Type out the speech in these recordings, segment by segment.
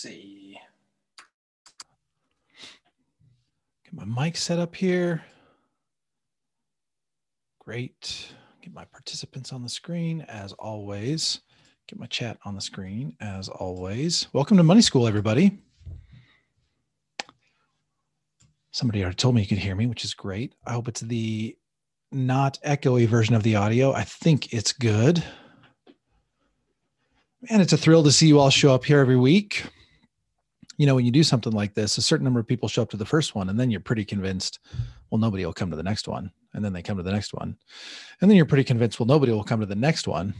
see. Get my mic set up here. Great. Get my participants on the screen as always. Get my chat on the screen as always. Welcome to Money School, everybody. Somebody already told me you could hear me, which is great. I hope it's the not echoey version of the audio. I think it's good. Man, it's a thrill to see you all show up here every week. You know, when you do something like this, a certain number of people show up to the first one, and then you're pretty convinced, well, nobody will come to the next one. And then they come to the next one. And then you're pretty convinced, well, nobody will come to the next one.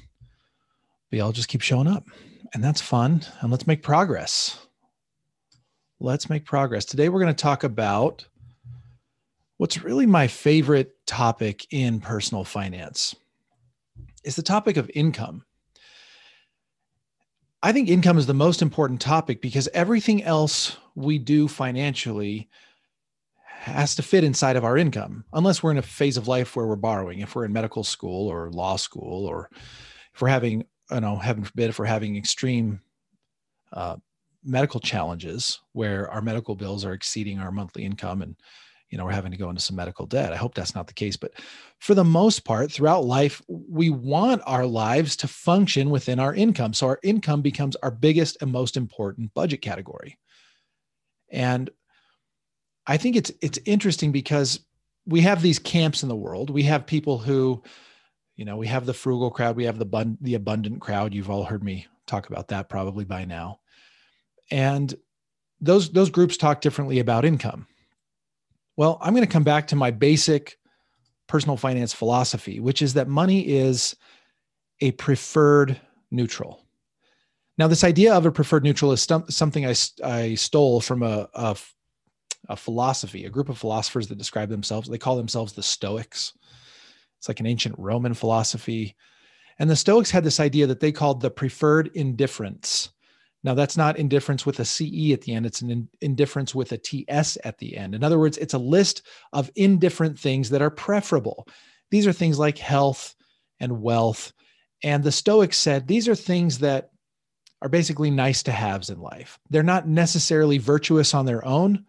But y'all just keep showing up. And that's fun. And let's make progress. Let's make progress. Today, we're going to talk about what's really my favorite topic in personal finance is the topic of income. I think income is the most important topic because everything else we do financially has to fit inside of our income, unless we're in a phase of life where we're borrowing. If we're in medical school or law school, or if we're having, you know, heaven forbid, if we're having extreme uh, medical challenges where our medical bills are exceeding our monthly income and you know we're having to go into some medical debt. I hope that's not the case but for the most part throughout life we want our lives to function within our income. So our income becomes our biggest and most important budget category. And i think it's it's interesting because we have these camps in the world. We have people who you know we have the frugal crowd we have the bun- the abundant crowd. You've all heard me talk about that probably by now. And those those groups talk differently about income well, I'm going to come back to my basic personal finance philosophy, which is that money is a preferred neutral. Now, this idea of a preferred neutral is st- something I, I stole from a, a, a philosophy, a group of philosophers that describe themselves, they call themselves the Stoics. It's like an ancient Roman philosophy. And the Stoics had this idea that they called the preferred indifferents. Now, that's not indifference with a CE at the end, it's an in- indifferents with a TS at the end. In other words, it's a list of indifferent things that are preferable. These are things like health and wealth. And the Stoics said these are things that are basically nice to haves in life. They're not necessarily virtuous on their own,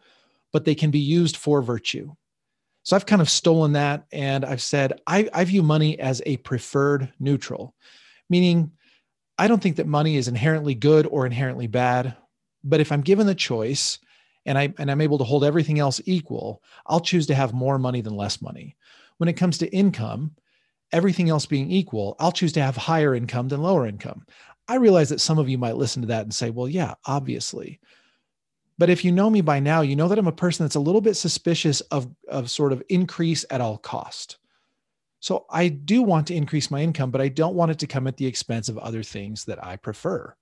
but they can be used for virtue. So I've kind of stolen that and I've said I, I view money as a preferred neutral, meaning I don't think that money is inherently good or inherently bad, but if I'm given the choice and I and I'm able to hold everything else equal, I'll choose to have more money than less money. When it comes to income, everything else being equal, I'll choose to have higher income than lower income. I realize that some of you might listen to that and say, "Well, yeah, obviously." But if you know me by now, you know that I'm a person that's a little bit suspicious of, of sort of increase at all cost. So I do want to increase my income, but I don't want it to come at the expense of other things that I prefer.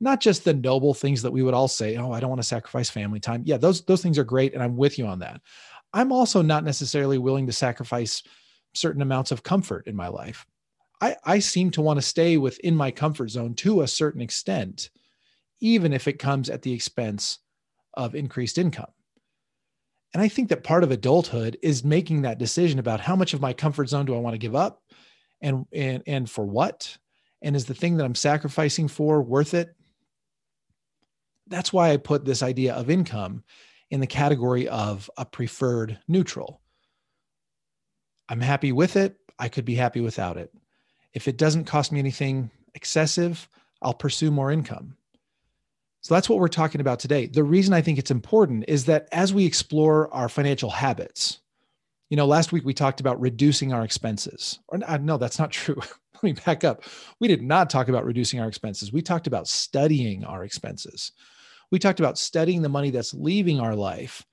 Not just the noble things that we would all say, oh, I don't want to sacrifice family time. Yeah, those those things are great and I'm with you on that. I'm also not necessarily willing to sacrifice certain amounts of comfort in my life. I, I seem to want to stay within my comfort zone to a certain extent, even if it comes at the expense of increased income. And I think that part of adulthood is making that decision about how much of my comfort zone do I want to give up and and and for what? And is the thing that I'm sacrificing for worth it? That's why I put this idea of income in the category of a preferred neutral. I'm happy with it. I could be happy without it. If it doesn't cost me anything excessive, I'll pursue more income. So that's what we're talking about today. The reason I think it's important is that as we explore our financial habits, you know, last week we talked about reducing our expenses. Or uh, no, that's not true. Let me back up. We did not talk about reducing our expenses. We talked about studying our expenses. We talked about studying the money that's leaving our life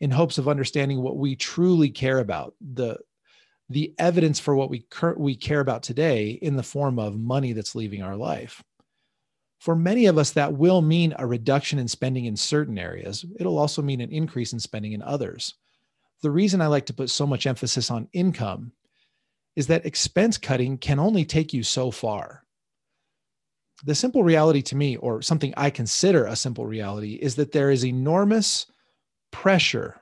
in hopes of understanding what we truly care about, the the evidence for what we cur- we care about today in the form of money that's leaving our life. For many of us, that will mean a reduction in spending in certain areas. It'll also mean an increase in spending in others. The reason I like to put so much emphasis on income is that expense cutting can only take you so far. The simple reality to me, or something I consider a simple reality, is that there is enormous pressure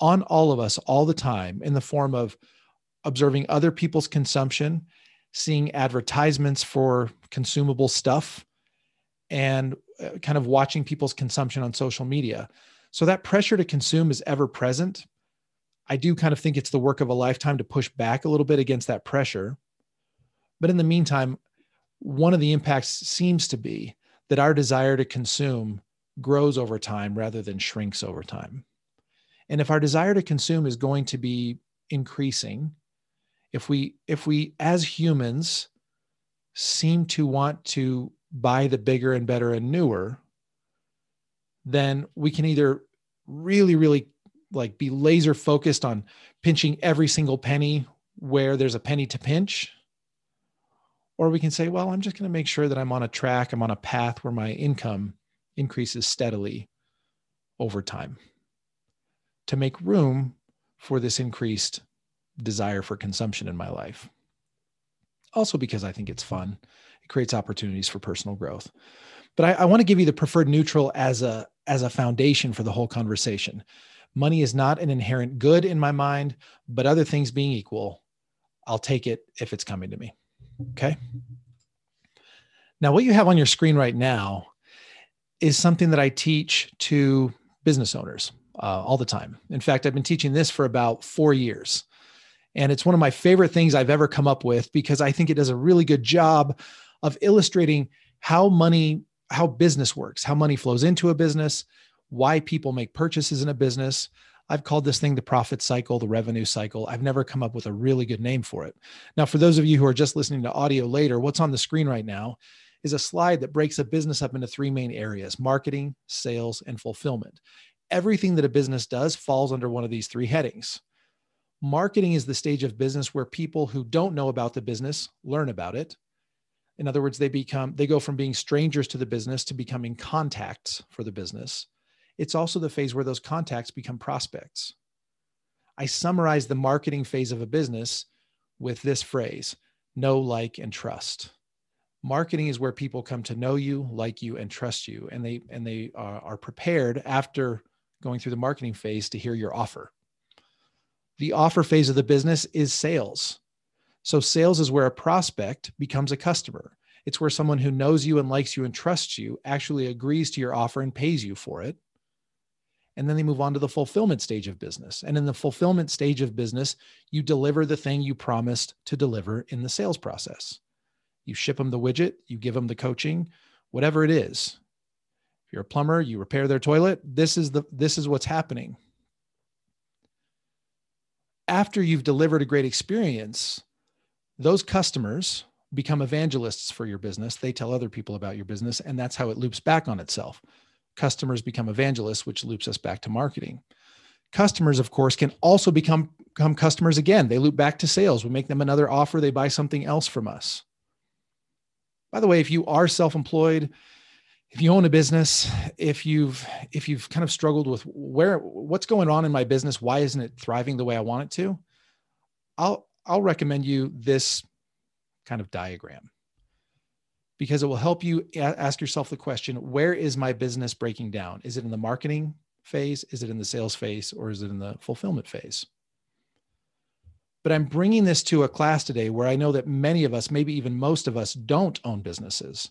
on all of us all the time in the form of observing other people's consumption, seeing advertisements for consumable stuff, and uh, kind of watching people's consumption on social media. So that pressure to consume is ever present. I do kind of think it's the work of a lifetime to push back a little bit against that pressure. But in the meantime, one of the impacts seems to be that our desire to consume grows over time rather than shrinks over time. And if our desire to consume is going to be increasing, if we if we as humans seem to want to buy the bigger and better and newer, then we can either really, really like be laser focused on pinching every single penny where there's a penny to pinch. Or we can say, well, I'm just going to make sure that I'm on a track, I'm on a path where my income increases steadily over time to make room for this increased desire for consumption in my life. Also, because I think it's fun, it creates opportunities for personal growth. But I, I want to give you the preferred neutral as a as a foundation for the whole conversation. Money is not an inherent good in my mind, but other things being equal, I'll take it if it's coming to me. Okay. Now, what you have on your screen right now is something that I teach to business owners uh, all the time. In fact, I've been teaching this for about four years. And it's one of my favorite things I've ever come up with because I think it does a really good job of illustrating how money, how business works, how money flows into a business, why people make purchases in a business. I've called this thing the profit cycle, the revenue cycle. I've never come up with a really good name for it. Now, for those of you who are just listening to audio later, what's on the screen right now is a slide that breaks a business up into three main areas marketing, sales, and fulfillment. Everything that a business does falls under one of these three headings. Marketing is the stage of business where people who don't know about the business learn about it. In other words, they become they go from being strangers to the business to becoming contacts for the business. It's also the phase where those contacts become prospects. I summarize the marketing phase of a business with this phrase know, like, and trust marketing is where people come to know you like you and trust you and they and they are, are, prepared after going through the marketing phase to hear your offer the offer phase of the business is sales so sales is where a prospect becomes a customer it's where someone who knows you and likes you and trusts you actually agrees to your offer and pays you for it and then they move on to the fulfillment stage of business and in the fulfillment stage of business you deliver the thing you promised to deliver in the sales process you ship them the widget, you give them the coaching, whatever it is. If you're a plumber, you repair their toilet. This is the this is what's happening. After you've delivered a great experience, those customers become evangelists for your business. They tell other people about your business, and that's how it loops back on itself. Customers become evangelists, which loops us back to marketing. Customers, of course, can also become, become customers again. They loop back to sales. We make them another offer, they buy something else from us. By the way, if you are self-employed, if you own a business, if you've if you've kind of struggled with where what's going on in my business, why isn't it thriving the way I want it to? I'll I'll recommend you this kind of diagram because it will help you ask yourself the question where is my business breaking down is it in the marketing phase is it in the sales phase or is it in the fulfillment phase but I'm bringing this to a class today where I know that many of us, maybe even most of us, don't own businesses.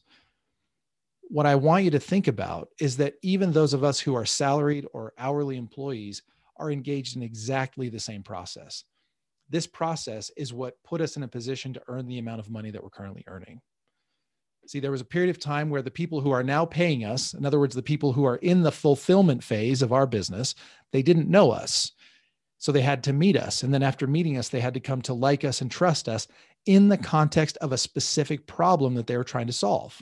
What I want you to think about is that even those of us who are salaried or hourly employees are engaged in exactly the same process. This process is what put us in a position to earn the amount of money that we're currently earning. See, there was a period of time where the people who are now paying us, in other words, the people who are in the fulfillment phase of our business, they didn't know us. So they had to meet us. And then after meeting us, they had to come to like us and trust us in the context of a specific problem that they were trying to solve.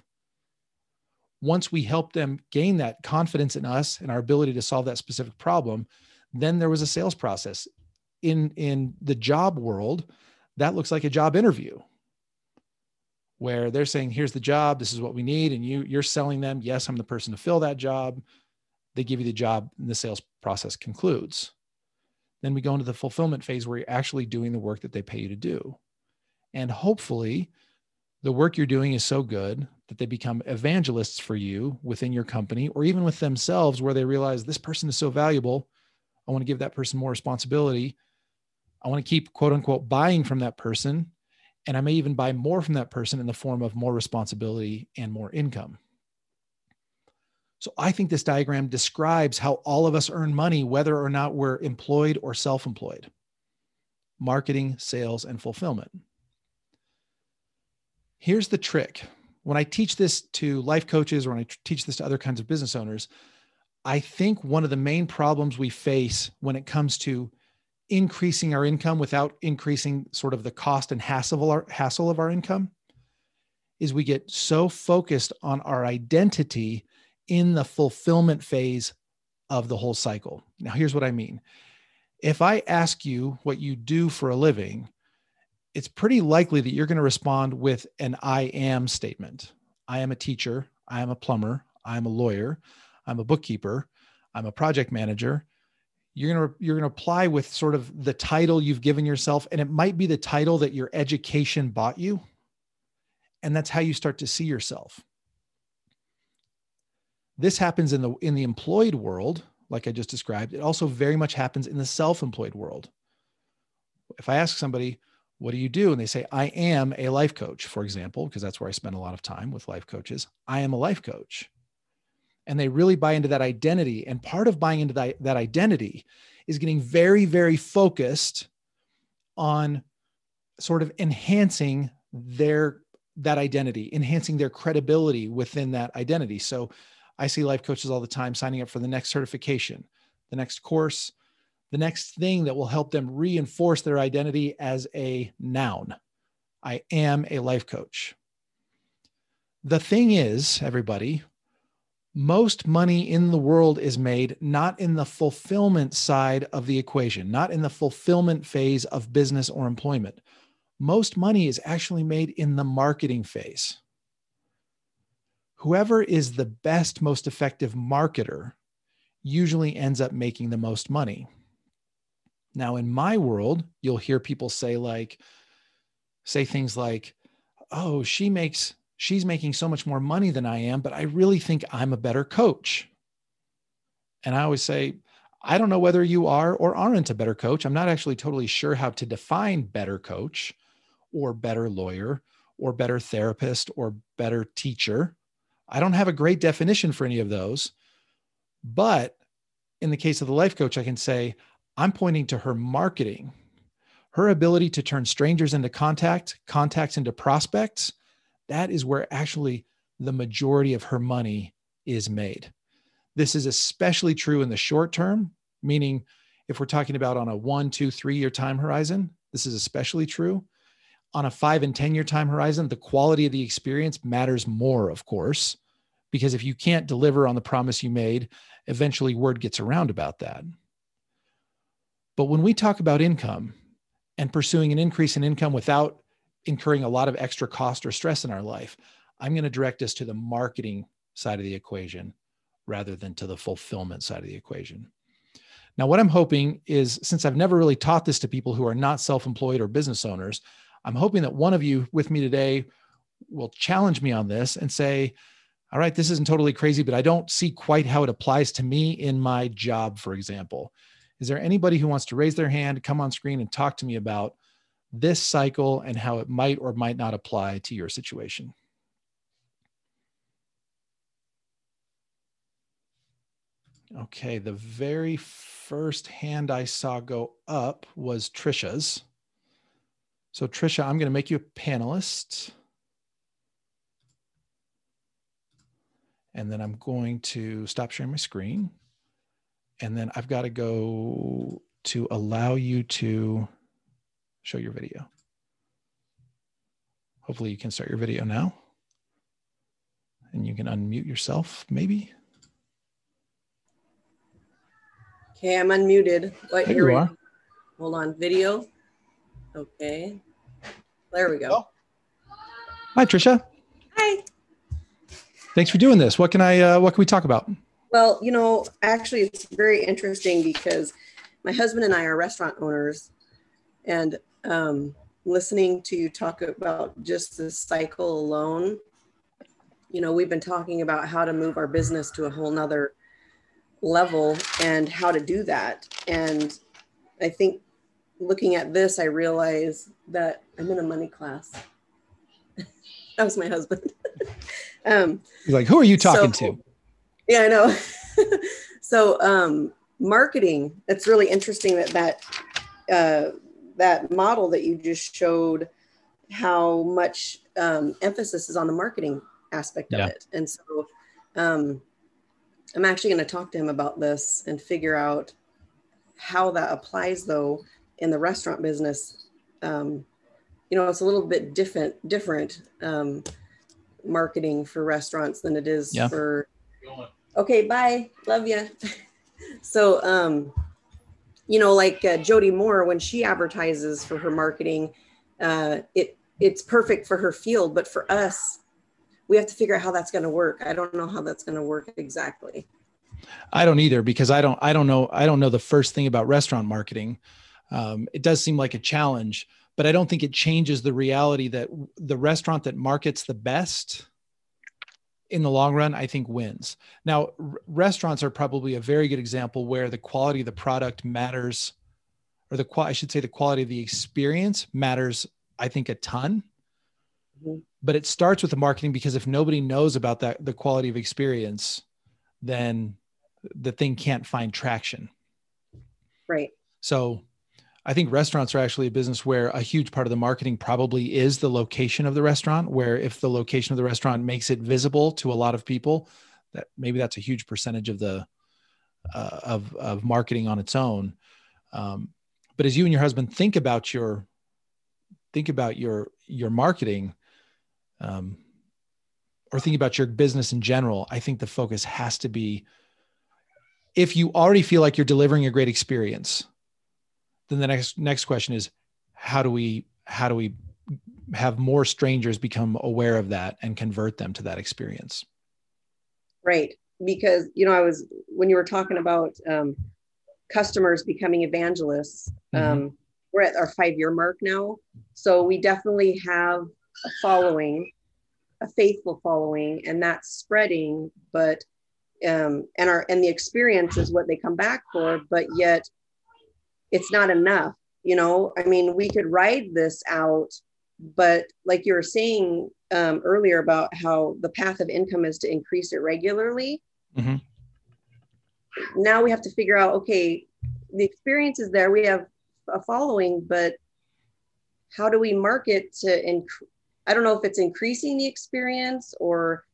Once we helped them gain that confidence in us and our ability to solve that specific problem, then there was a sales process. In, in the job world, that looks like a job interview where they're saying, here's the job, this is what we need. And you, you're selling them, yes, I'm the person to fill that job. They give you the job and the sales process concludes. Then we go into the fulfillment phase where you're actually doing the work that they pay you to do. And hopefully, the work you're doing is so good that they become evangelists for you within your company or even with themselves, where they realize this person is so valuable. I want to give that person more responsibility. I want to keep quote unquote buying from that person. And I may even buy more from that person in the form of more responsibility and more income. So I think this diagram describes how all of us earn money, whether or not we're employed or self employed marketing, sales, and fulfillment. Here's the trick when I teach this to life coaches or when I teach this to other kinds of business owners, I think one of the main problems we face when it comes to increasing our income without increasing sort of the cost and hassle of our, hassle of our income is we get so focused on our identity in the fulfillment phase of the whole cycle. Now, here's what I mean. If I ask you what you do for a living, it's pretty likely that you're going to respond with an I am statement. I am a teacher. I am a plumber. I'm a lawyer. I'm a bookkeeper. I'm a project manager. You're going to you're going to apply with sort of the title you've given yourself and it might be the title that your education bought you. And that's how you start to see yourself. This happens in the in the employed world, like I just described. It also very much happens in the self-employed world. If I ask somebody, what do you do? And they say, I am a life coach, for example, because that's where I spend a lot of time with life coaches. I am a life coach. And they really buy into that identity. And part of buying into that, that identity is getting very, very focused on sort of enhancing their that identity, enhancing their credibility within that identity. So I see life coaches all the time signing up for the next certification, the next course, the next thing that will help them reinforce their identity as a noun. I am a life coach. The thing is, everybody, most money in the world is made not in the fulfillment side of the equation, not in the fulfillment phase of business or employment. Most money is actually made in the marketing phase. Whoever is the best, most effective marketer usually ends up making the most money. Now, in my world, you'll hear people say, like, say things like, oh, she makes, she's making so much more money than I am, but I really think I'm a better coach. And I always say, I don't know whether you are or aren't a better coach. I'm not actually totally sure how to define better coach or better lawyer or better therapist or better teacher. I don't have a great definition for any of those. But in the case of the life coach, I can say, I'm pointing to her marketing, her ability to turn strangers into contact, contacts into prospects. That is where actually the majority of her money is made. This is especially true in the short term, meaning if we're talking about on a one, two, three year time horizon, this is especially true. On a five and 10 year time horizon, the quality of the experience matters more, of course, because if you can't deliver on the promise you made, eventually word gets around about that. But when we talk about income and pursuing an increase in income without incurring a lot of extra cost or stress in our life, I'm going to direct us to the marketing side of the equation rather than to the fulfillment side of the equation. Now, what I'm hoping is since I've never really taught this to people who are not self employed or business owners, I'm hoping that one of you with me today will challenge me on this and say, all right, this isn't totally crazy, but I don't see quite how it applies to me in my job, for example. Is there anybody who wants to raise their hand, come on screen, and talk to me about this cycle and how it might or might not apply to your situation? Okay, the very first hand I saw go up was Trisha's. So, Trisha, I'm going to make you a panelist. And then I'm going to stop sharing my screen and then I've got to go to allow you to show your video. Hopefully you can start your video now. And you can unmute yourself, maybe. Okay, I'm unmuted. What, there you are. Hold on, video. Okay, there we go. Oh. Hi, Trisha. Hi. Thanks for doing this. What can I? Uh, what can we talk about? Well, you know, actually, it's very interesting because my husband and I are restaurant owners, and um, listening to you talk about just the cycle alone, you know, we've been talking about how to move our business to a whole nother level and how to do that. And I think looking at this, I realize that I'm in a money class. that was my husband. um, He's like, who are you talking so, to? Yeah, I know. so um, marketing. It's really interesting that that uh, that model that you just showed how much um, emphasis is on the marketing aspect yeah. of it, and so um, I'm actually going to talk to him about this and figure out how that applies though in the restaurant business. Um, you know, it's a little bit different different um, marketing for restaurants than it is yeah. for. Okay, bye. Love you. so, um, you know, like uh, Jody Moore, when she advertises for her marketing, uh, it it's perfect for her field, but for us, we have to figure out how that's going to work. I don't know how that's going to work exactly. I don't either because I don't I don't know I don't know the first thing about restaurant marketing. Um, it does seem like a challenge, but I don't think it changes the reality that the restaurant that markets the best in the long run, I think wins. Now, r- restaurants are probably a very good example where the quality of the product matters, or the I should say the quality of the experience matters. I think a ton. Mm-hmm. But it starts with the marketing because if nobody knows about that the quality of experience, then the thing can't find traction. Right. So I think restaurants are actually a business where a huge part of the marketing probably is the location of the restaurant, where if the location of the restaurant makes it visible to a lot of people, that maybe that's a huge percentage of the uh, of of marketing on its own. Um, but as you and your husband think about your think about your your marketing, um, or think about your business in general, I think the focus has to be if you already feel like you're delivering a great experience then the next next question is how do we how do we have more strangers become aware of that and convert them to that experience? Right. Because you know i was when you were talking about um, customers becoming evangelists mm-hmm. um, we're at our five year mark now. So we definitely have a following a faithful following and that's spreading but um, and our and the experience is what they come back for but yet it's not enough you know? I mean we could ride this out but like you were saying um, earlier about how the path of income is to increase it regularly. Mm-hmm. now we have to figure out okay the experience is there we have a following but how do we market to inc- i don't know if it's increasing the experience or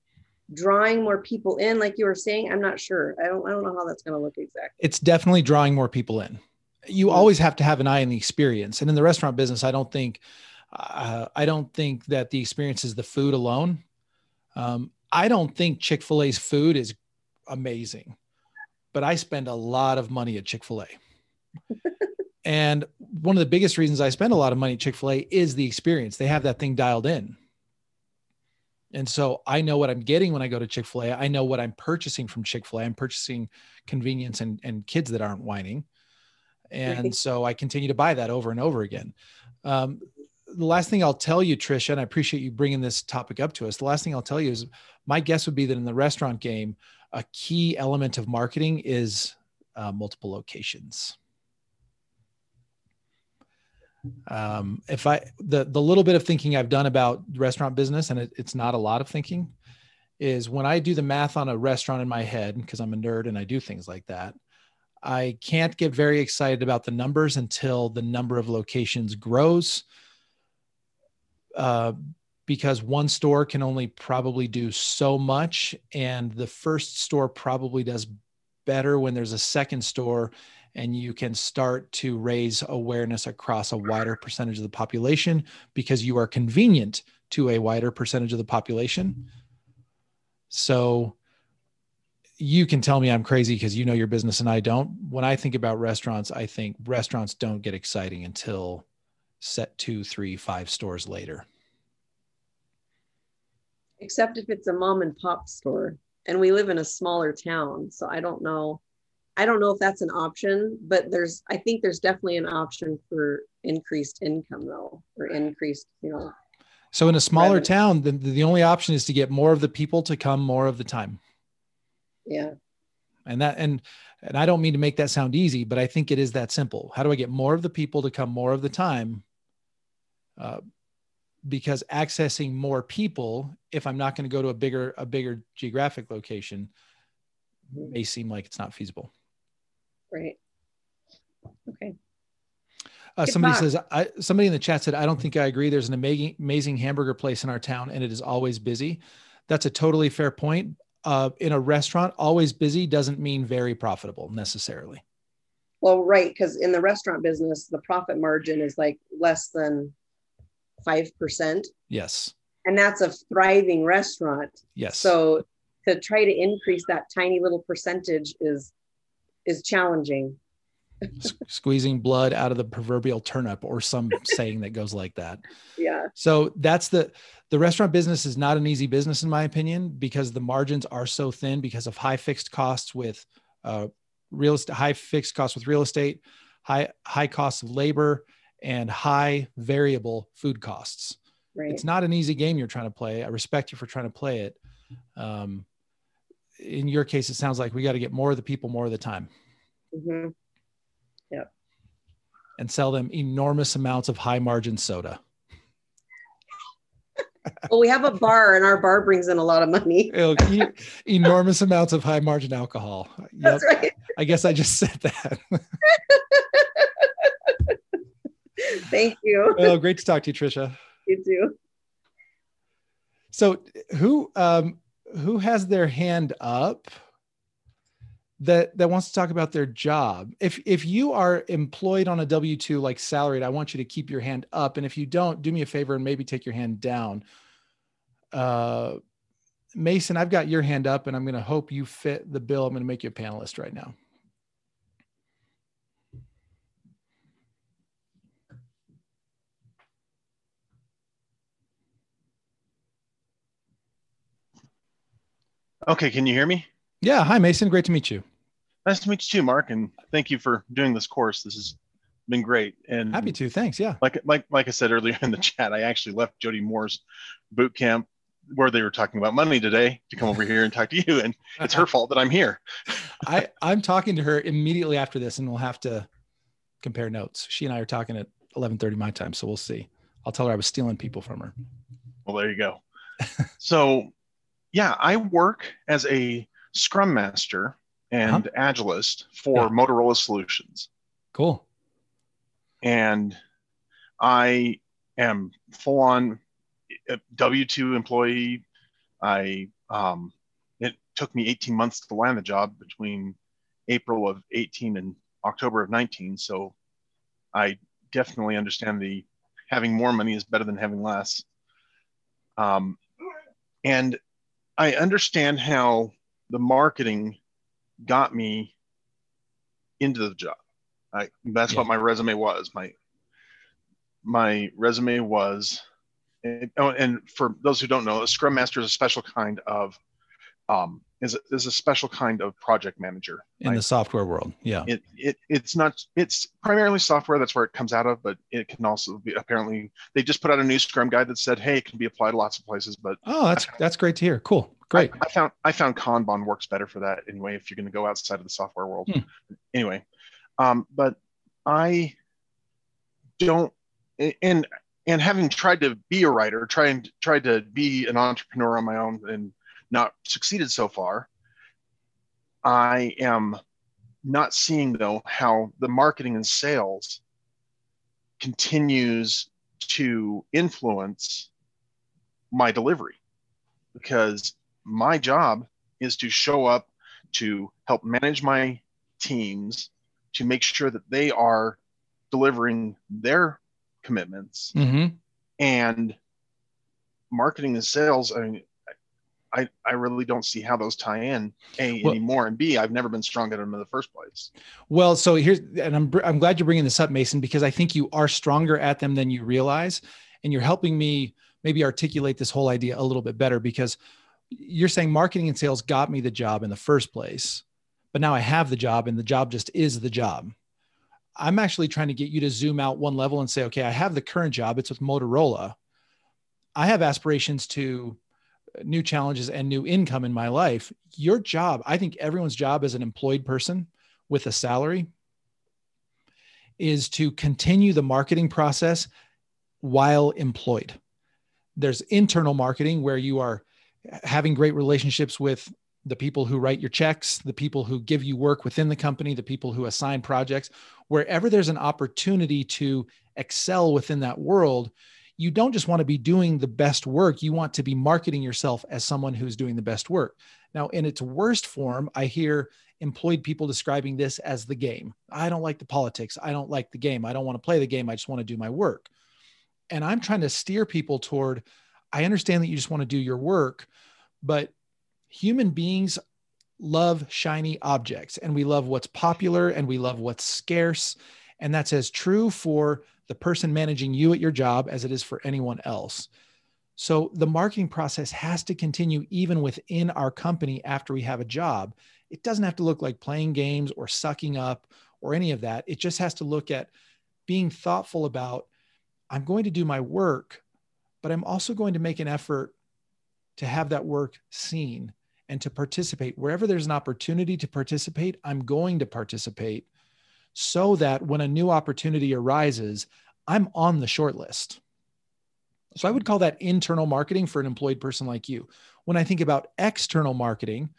drawing more people in like you were saying i'm not sure. I don't i don't know how that's going to look exactly it's definitely drawing more people in you always have to have an eye on the experience. And in the restaurant business, I don't think uh, I don't think that the experience is the food alone. Um, I don't think Chick Fil A's food is amazing, but I spend a lot of money at Chick Fil A. and one of the biggest reasons I spend a lot of money at Chick Fil A is the experience. They have that thing dialed in. And so I know what I'm getting when I go to Chick fil A. I know what I'm purchasing from Chick fil A. I'm purchasing convenience and, and kids that aren't whining and so I continue to buy that over and over again. Um, the last thing I'll tell you, Trisha, and I appreciate you bringing this topic up to us. The last thing I'll tell you is my guess would be that in the restaurant game, a key element of marketing is uh, multiple locations. Um, if I the the little bit of thinking I've done about restaurant business, and it, it's not a lot of thinking, is when I do the math on a restaurant in my head because I'm a nerd and I do things like that. I can't get very excited about the numbers until the number of locations grows. Uh, because one store can only probably do so much, and the first store probably does better when there's a second store, and you can start to raise awareness across a wider percentage of the population because you are convenient to a wider percentage of the population. So, you can tell me I'm crazy because you know your business and I don't. When I think about restaurants, I think restaurants don't get exciting until set two, three, five stores later. Except if it's a mom and pop store. And we live in a smaller town. So I don't know. I don't know if that's an option, but there's, I think there's definitely an option for increased income though, or increased, you know. So in a smaller revenue. town, the, the only option is to get more of the people to come more of the time yeah and that and and i don't mean to make that sound easy but i think it is that simple how do i get more of the people to come more of the time uh, because accessing more people if i'm not going to go to a bigger a bigger geographic location may seem like it's not feasible. Right. Okay. Uh, somebody says, I, somebody in the chat said, I don't think I agree. There's an amazing, amazing hamburger place in our town and it is always busy. That's a totally fair point. Uh, in a restaurant, always busy doesn't mean very profitable necessarily. Well, right. Because in the restaurant business, the profit margin is like less than 5%. Yes. And that's a thriving restaurant. Yes. So to try to increase that tiny little percentage is is challenging squeezing blood out of the proverbial turnip or some saying that goes like that. Yeah. So that's the the restaurant business is not an easy business in my opinion because the margins are so thin because of high fixed costs with uh, real estate, high fixed costs with real estate, high high costs of labor, and high variable food costs. Right. It's not an easy game you're trying to play. I respect you for trying to play it. Um, in your case, it sounds like we got to get more of the people more of the time. Mm-hmm and sell them enormous amounts of high margin soda. well, we have a bar, and our bar brings in a lot of money. enormous amounts of high margin alcohol. Yep. That's right. I guess I just said that. Thank you. Oh, great to talk to you, Trisha. You too. So, who um, who has their hand up? That that wants to talk about their job. If if you are employed on a W two like salaried, I want you to keep your hand up, and if you don't, do me a favor and maybe take your hand down. Uh, Mason, I've got your hand up, and I'm going to hope you fit the bill. I'm going to make you a panelist right now. Okay, can you hear me? Yeah. Hi, Mason. Great to meet you. Nice to meet you too, Mark. And thank you for doing this course. This has been great. And happy to. Thanks. Yeah. Like like like I said earlier in the chat, I actually left Jody Moore's boot camp where they were talking about money today to come over here and talk to you. And it's her fault that I'm here. I, I'm talking to her immediately after this, and we'll have to compare notes. She and I are talking at 11:30 my time, so we'll see. I'll tell her I was stealing people from her. Well, there you go. so, yeah, I work as a Scrum Master and uh-huh. Agilist for yeah. Motorola Solutions. Cool. And I am full on W 2 employee. I, um, it took me 18 months to land the job between April of 18 and October of 19. So I definitely understand the having more money is better than having less. Um, and I understand how the marketing got me into the job. I, that's yeah. what my resume was. My my resume was, and, oh, and for those who don't know, a Scrum Master is a special kind of um, is is a special kind of project manager in the software world. Yeah, it, it it's not it's primarily software. That's where it comes out of, but it can also be apparently they just put out a new Scrum guide that said, hey, it can be applied to lots of places. But oh, that's that's great to hear. Cool. Great. I, I, found I found Kanban works better for that anyway. If you're going to go outside of the software world, hmm. anyway. Um, but I don't, and and having tried to be a writer, trying tried to be an entrepreneur on my own, and not succeeded so far. I am not seeing though how the marketing and sales continues to influence my delivery because my job is to show up to help manage my teams to make sure that they are delivering their commitments mm-hmm. and marketing and sales I, mean, I, I really don't see how those tie in a well, anymore and b i've never been strong at them in the first place well so here's and i'm i'm glad you're bringing this up mason because i think you are stronger at them than you realize and you're helping me maybe articulate this whole idea a little bit better because you're saying marketing and sales got me the job in the first place, but now I have the job and the job just is the job. I'm actually trying to get you to zoom out one level and say, okay, I have the current job, it's with Motorola. I have aspirations to new challenges and new income in my life. Your job, I think everyone's job as an employed person with a salary is to continue the marketing process while employed. There's internal marketing where you are having great relationships with the people who write your checks, the people who give you work within the company, the people who assign projects, wherever there's an opportunity to excel within that world, you don't just want to be doing the best work, you want to be marketing yourself as someone who's doing the best work. Now, in its worst form, I hear employed people describing this as the game. I don't like the politics. I don't like the game. I don't want to play the game. I just want to do my work. And I'm trying to steer people toward I understand that you just want to do your work, but human beings love shiny objects and we love what's popular and we love what's scarce. And that's as true for the person managing you at your job as it is for anyone else. So the marketing process has to continue even within our company after we have a job. It doesn't have to look like playing games or sucking up or any of that. It just has to look at being thoughtful about I'm going to do my work, but I'm also going to make an effort to have that work seen and to participate. Wherever there's an opportunity to participate, I'm going to participate so that when a new opportunity arises, I'm on the short list. So I would call that internal marketing for an employed person like you. When I think about external marketing,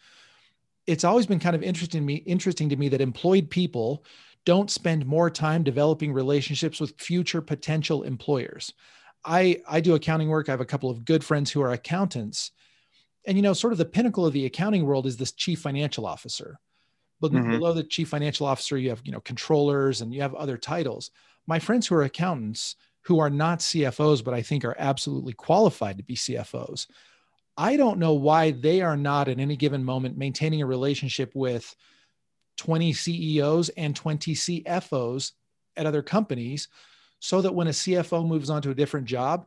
it's always been kind of interesting to me, interesting to me that employed people don't spend more time developing relationships with future potential employers. I I do accounting work. I have a couple of good friends who are accountants. And you know, sort of the pinnacle of the accounting world is this chief financial officer. But mm-hmm. below the chief financial officer, you have, you know, controllers and you have other titles. My friends who are accountants who are not CFOs, but I think are absolutely qualified to be CFOs. I don't know why they are not at any given moment maintaining a relationship with 20 CEOs and 20 CFOs at other companies so that when a CFO moves on to a different job,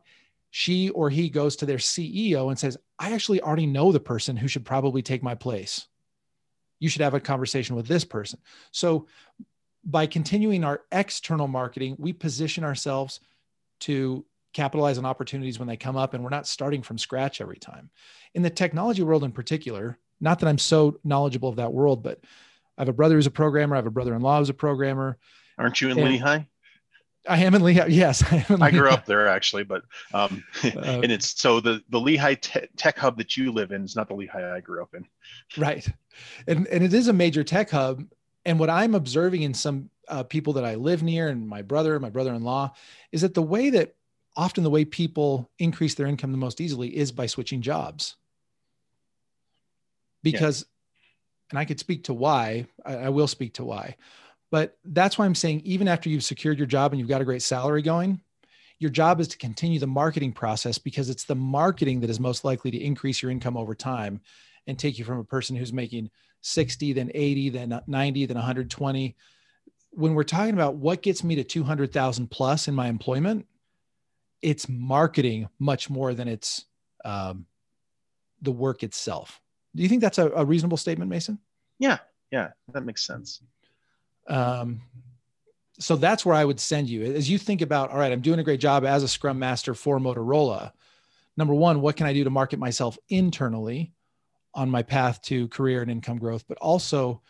she or he goes to their CEO and says, I actually already know the person who should probably take my place. You should have a conversation with this person. So, by continuing our external marketing, we position ourselves to capitalize on opportunities when they come up, and we're not starting from scratch every time. In the technology world, in particular, not that I'm so knowledgeable of that world, but I have a brother who's a programmer. I have a brother-in-law who's a programmer. Aren't you in and Lehi? I am in Lehi. Yes, I, I grew up there actually, but um, uh, and it's so the the Lehi te- tech hub that you live in is not the Lehi I grew up in. Right, and and it is a major tech hub. And what I'm observing in some uh, people that I live near, and my brother, my brother-in-law, is that the way that often the way people increase their income the most easily is by switching jobs. Because and I could speak to why, I, I will speak to why. But that's why I'm saying, even after you've secured your job and you've got a great salary going, your job is to continue the marketing process because it's the marketing that is most likely to increase your income over time and take you from a person who's making 60, then 80, then 90, then 120. When we're talking about what gets me to 200,000 plus in my employment, it's marketing much more than it's um, the work itself. Do you think that's a, a reasonable statement, Mason? Yeah, yeah, that makes sense. Um, so that's where I would send you as you think about, all right, I'm doing a great job as a scrum master for Motorola. Number one, what can I do to market myself internally on my path to career and income growth? But also,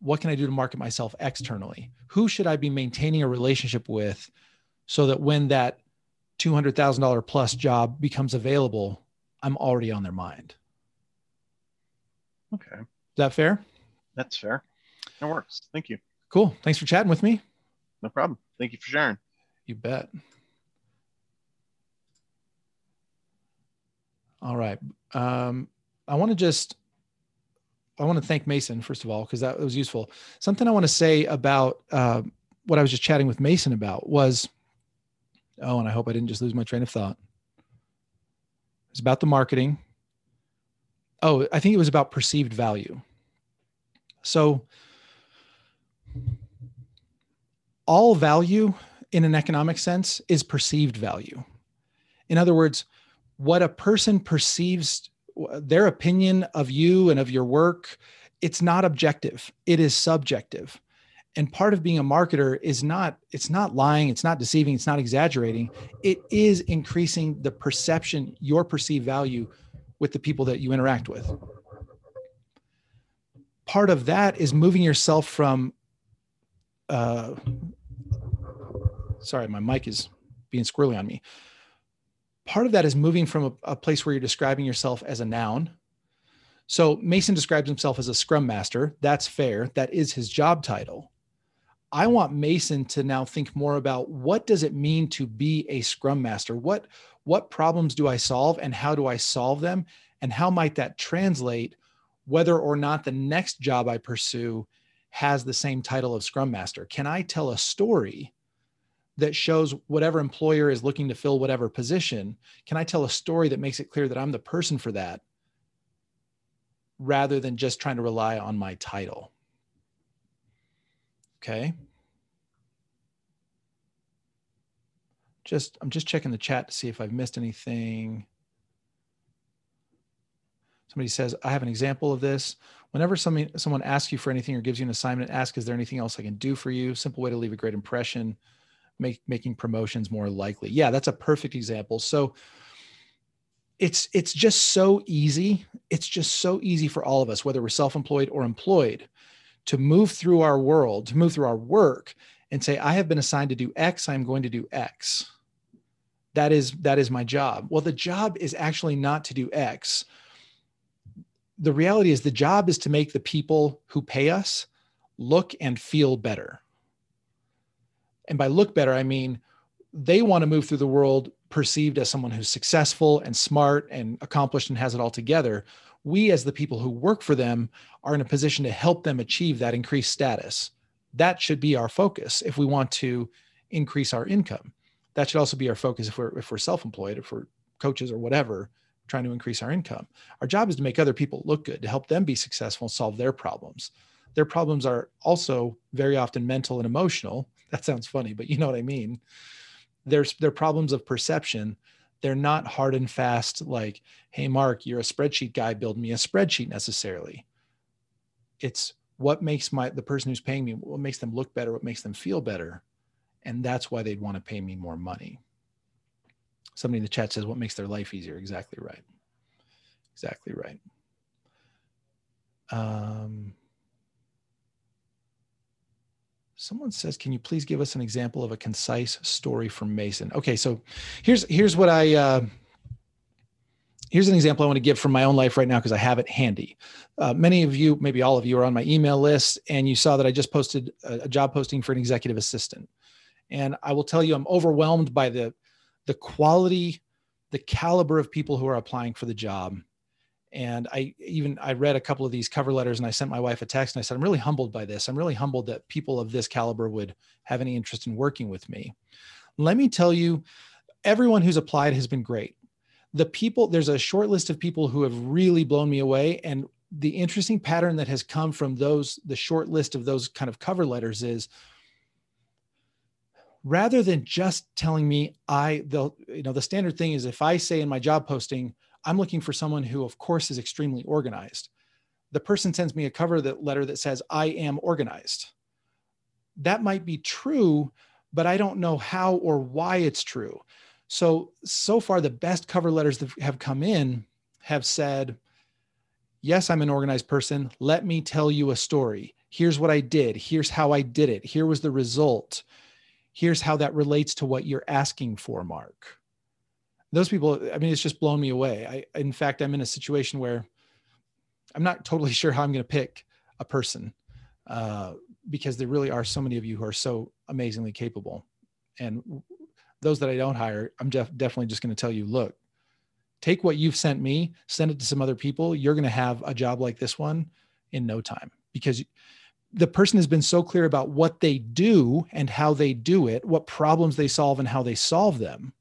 what can I do to market myself externally? Who should I be maintaining a relationship with so that when that $200,000 plus job becomes available, I'm already on their mind? Okay. Is that fair? That's fair. That works. Thank you. Cool. Thanks for chatting with me. No problem. Thank you for sharing. You bet. All right. Um, I want to just I want to thank Mason first of all because that was useful. Something I want to say about uh, what I was just chatting with Mason about was oh, and I hope I didn't just lose my train of thought. It's about the marketing oh, I think it was about perceived value. So, all value in an economic sense is perceived value. In other words, what a person perceives, their opinion of you and of your work, it's not objective, it is subjective. And part of being a marketer is not, it's not lying, it's not deceiving, it's not exaggerating. It is increasing the perception, your perceived value with the people that you interact with. Part of that is moving yourself from, uh, sorry, my mic is being squirrely on me. Part of that is moving from a, a place where you're describing yourself as a noun So Mason describes himself as a scrum master. That's fair. That is his job title. I want Mason to now think more about what does it mean to be a scrum master? What what problems do I solve and how do I solve them and how might that translate whether or not the next job I pursue has the same title of scrum master? Can I tell a story that shows whatever employer is looking to fill whatever position? Can I tell a story that makes it clear that I'm the person for that rather than just trying to rely on my title? Okay. Just I'm just checking the chat to see if I've missed anything. Somebody says, I have an example of this. Whenever somebody, someone asks you for anything or gives you an assignment, ask, is there anything else I can do for you? Simple way to leave a great impression, make, making promotions more likely. Yeah, that's a perfect example. So it's, it's just so easy. It's just so easy for all of us, whether we're self-employed or employed to move through our world, to move through our work and say, I have been assigned to do X, I'm going to do X. That is, that is my job. Well, the job is actually not to do X the reality is the job is to make the people who pay us look and feel better. And by look better, I mean they want to move through the world perceived as someone who's successful and smart and accomplished and has it all together. We, as the people who work for them, are in a position to help them achieve that increased status. That should be our focus if we want to increase our income. That should also be our focus if we're if we're self-employed, if we're coaches or whatever trying to increase our income. Our job is to make other people look good, to help them be successful and solve their problems. Their problems are also very often mental and emotional. That sounds funny, but you know what I mean. There's their problems of perception. They're not hard and fast like, hey, Mark, you're a spreadsheet guy, build me a spreadsheet necessarily. It's what makes my the person who's paying me, what makes them look better, what makes them feel better. And that's why they'd want to pay me more money. Somebody in the chat says, what makes their life easier? Exactly right. Exactly right. Um, someone says, can you please give us an example of a concise story from Mason? Okay, so here's here's what I uh, here's an example I want to give from my own life right now because I have it handy. Uh, many of you, maybe all of you, are on my email list, and you saw that I just posted a, a job posting for an executive assistant. And I will tell you, I'm overwhelmed by the the quality, the caliber of people who are applying for the job. And I even I read a couple of these cover letters and I sent my wife a text and I said, I'm really humbled by this. I'm really humbled that people of this caliber would have any interest in working with me. Let me tell you, everyone who's applied has been great. The people, there's a short list of people who have really blown me away. And the interesting pattern that has come from those, the short list of those kind of cover letters is rather than just telling me I the you know the standard thing is if I say in my job posting I'm looking for someone who of course is extremely organized. The person sends me a cover that letter that says I am organized. That might be true, but I don't know how or why it's true. So so far the best cover letters that have come in have said yes, I'm an organized person. Let me tell you a story. Here's what I did. Here's how I did it. Here was the result here's how that relates to what you're asking for mark. Those people i mean it's just blown me away. I in fact i'm in a situation where i'm not totally sure how i'm going to pick a person uh, because there really are so many of you who are so amazingly capable. And those that i don't hire i'm def- definitely just going to tell you look take what you've sent me send it to some other people. You're going to have a job like this one in no time. Because the person has been so clear about what they do and how they do it, what problems they solve and how they solve them,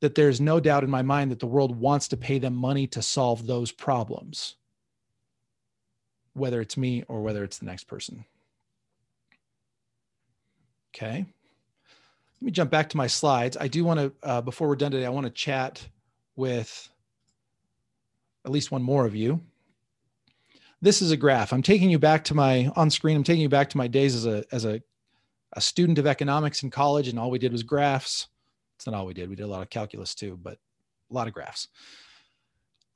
that there's no doubt in my mind that the world wants to pay them money to solve those problems, whether it's me or whether it's the next person. Okay. Let me jump back to my slides. I do want to, uh, before we're done today, I want to chat with at least one more of you this is a graph. I'm taking you back to my on screen. I'm taking you back to my days as a as a, a student of economics in college, and all we did was graphs. It's not all we did. We did a lot of calculus too, but a lot of graphs.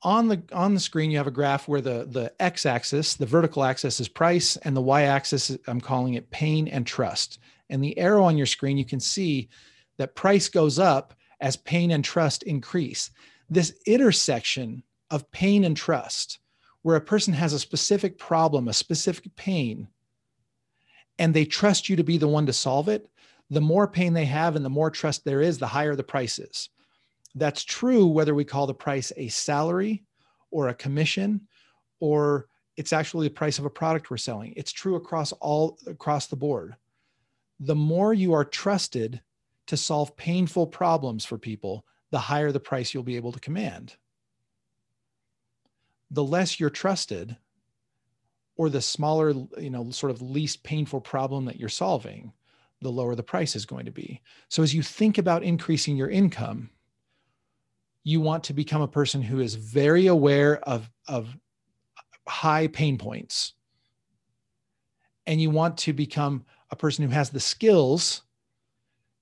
On the on the screen, you have a graph where the the x-axis, the vertical axis, is price, and the y-axis, I'm calling it pain and trust. And the arrow on your screen, you can see that price goes up as pain and trust increase. This intersection of pain and trust, where a person has a specific problem, a specific pain, and they trust you to be the one to solve it, the more pain they have and the more trust there is, the higher the price is. That's true whether we call the price a salary or a commission or it's actually the price of a product we're selling. It's true across all across the board. The more you are trusted to solve painful problems for people, the higher the price you'll be able to command. The less you're trusted or the smaller, you know, sort of least painful problem that you're solving, the lower the price is going to be. So as you think about increasing your income, you want to become a person who is very aware of, of high pain points. And you want to become a person who has the skills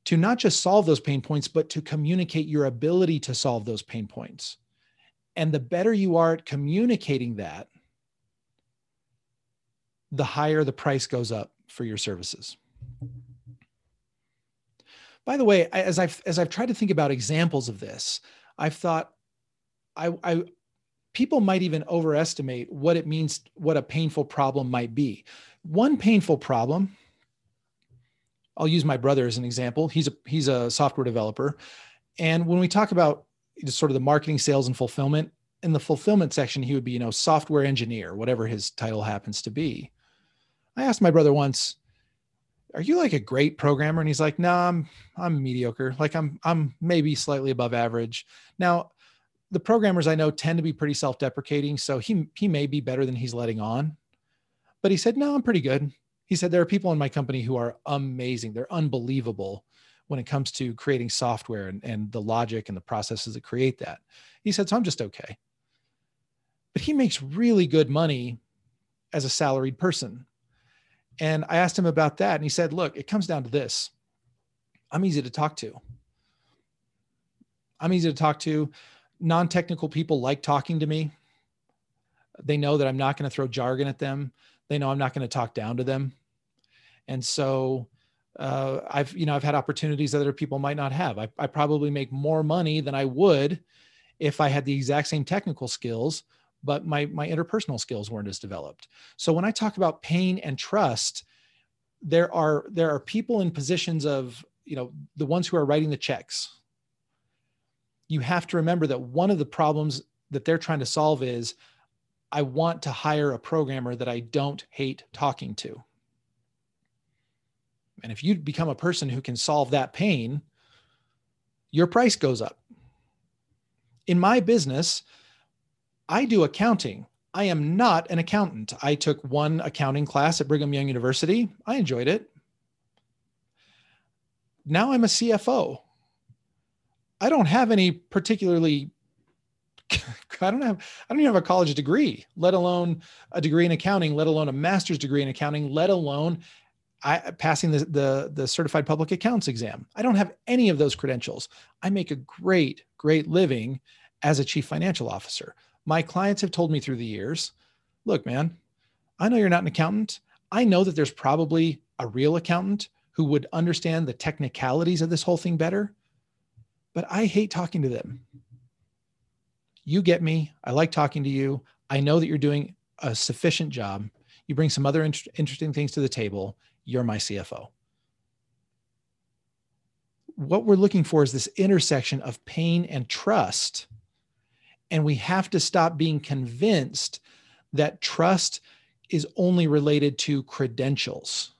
to not just solve those pain points, but to communicate your ability to solve those pain points. And the better you are at communicating that, the higher the price goes up for your services. By the way, as I've as I've tried to think about examples of this, I've thought I, I people might even overestimate what it means, what a painful problem might be. One painful problem, I'll use my brother as an example. He's a he's a software developer. And when we talk about sort of the marketing, sales, and fulfillment, in the fulfillment section, he would be, you know, software engineer, whatever his title happens to be. I asked my brother once, are you like a great programmer? And he's like, no, nah, I'm I'm mediocre. Like I'm I'm maybe slightly above average. Now the programmers I know tend to be pretty self-deprecating, so he he may be better than he's letting on. But he said, "No, I'm pretty good." He said there are people in my company who are amazing. They're unbelievable when it comes to creating software and, and the logic and the processes that create that. He said, "So I'm just okay." But he makes really good money as a salaried person. And I asked him about that, and he said, "Look, it comes down to this. I'm easy to talk to. I'm easy to talk to non-technical people like talking to me they know that i'm not going to throw jargon at them they know i'm not going to talk down to them and so uh, i've you know i've had opportunities that other people might not have. I, I probably make more money than i would if i had the exact same technical skills but my my interpersonal skills weren't as developed. So when i talk about pain and trust there are there are people in positions of you know the ones who are writing the checks. You have to remember that one of the problems that they're trying to solve is I want to hire a programmer that I don't hate talking to. And if you become a person who can solve that pain, your price goes up. In my business, I do accounting. I am not an accountant. I took one accounting class at Brigham Young University. I enjoyed it. Now I'm a CFO. I don't have any particularly I don't have I don't even have a college degree, let alone a degree in accounting, let alone a master's degree in accounting, let alone I, passing the, the the certified public accounts exam. I don't have any of those credentials. I make a great great living as a chief financial officer. My clients have told me through the years, look, man, I know you're not an accountant. I know that there's probably a real accountant who would understand the technicalities of this whole thing better but I hate talking to them. You get me. I like talking to you. I know that you're doing a sufficient job. You bring some other inter- interesting things to the table. You're my CFO. What we're looking for is this intersection of pain and trust. And we have to stop being convinced that trust is only related to credentials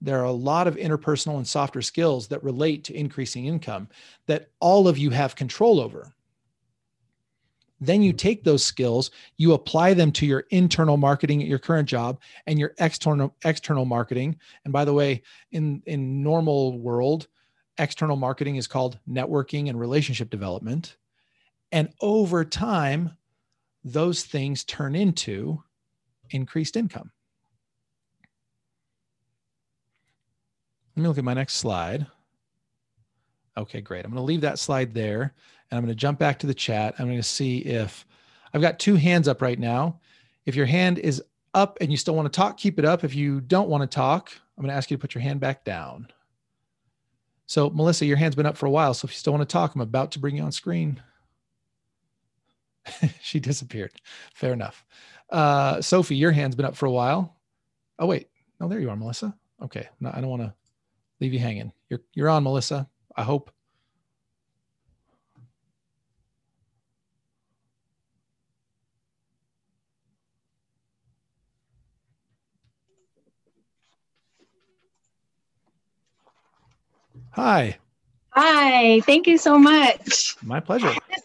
there are a lot of interpersonal and softer skills that relate to increasing income that all of you have control over. Then you hmm. take those skills, you apply them to your internal marketing at your current job and your external external marketing. And by the way, in in normal world, external marketing is called networking and relationship development. And over time, those things turn into increased income. Let me look at my next slide. Okay, great. I'm going to leave that slide there and I'm going to jump back to the chat. I'm going to see if I've got two hands up right now. If your hand is up and you still want to talk, keep it up. If you don't want to talk, I'm going to ask you to put your hand back down. So, Melissa, your hand's been up for a while. So, if you still want to talk, I'm about to bring you on screen. she disappeared. Fair enough. Uh, Sophie, your hand's been up for a while. Oh wait, no, there you are, Melissa. Okay, no, I don't want to leave you hanging. You're you're on, Melissa. I hope. Hi. Hi, thank you so much. My pleasure. This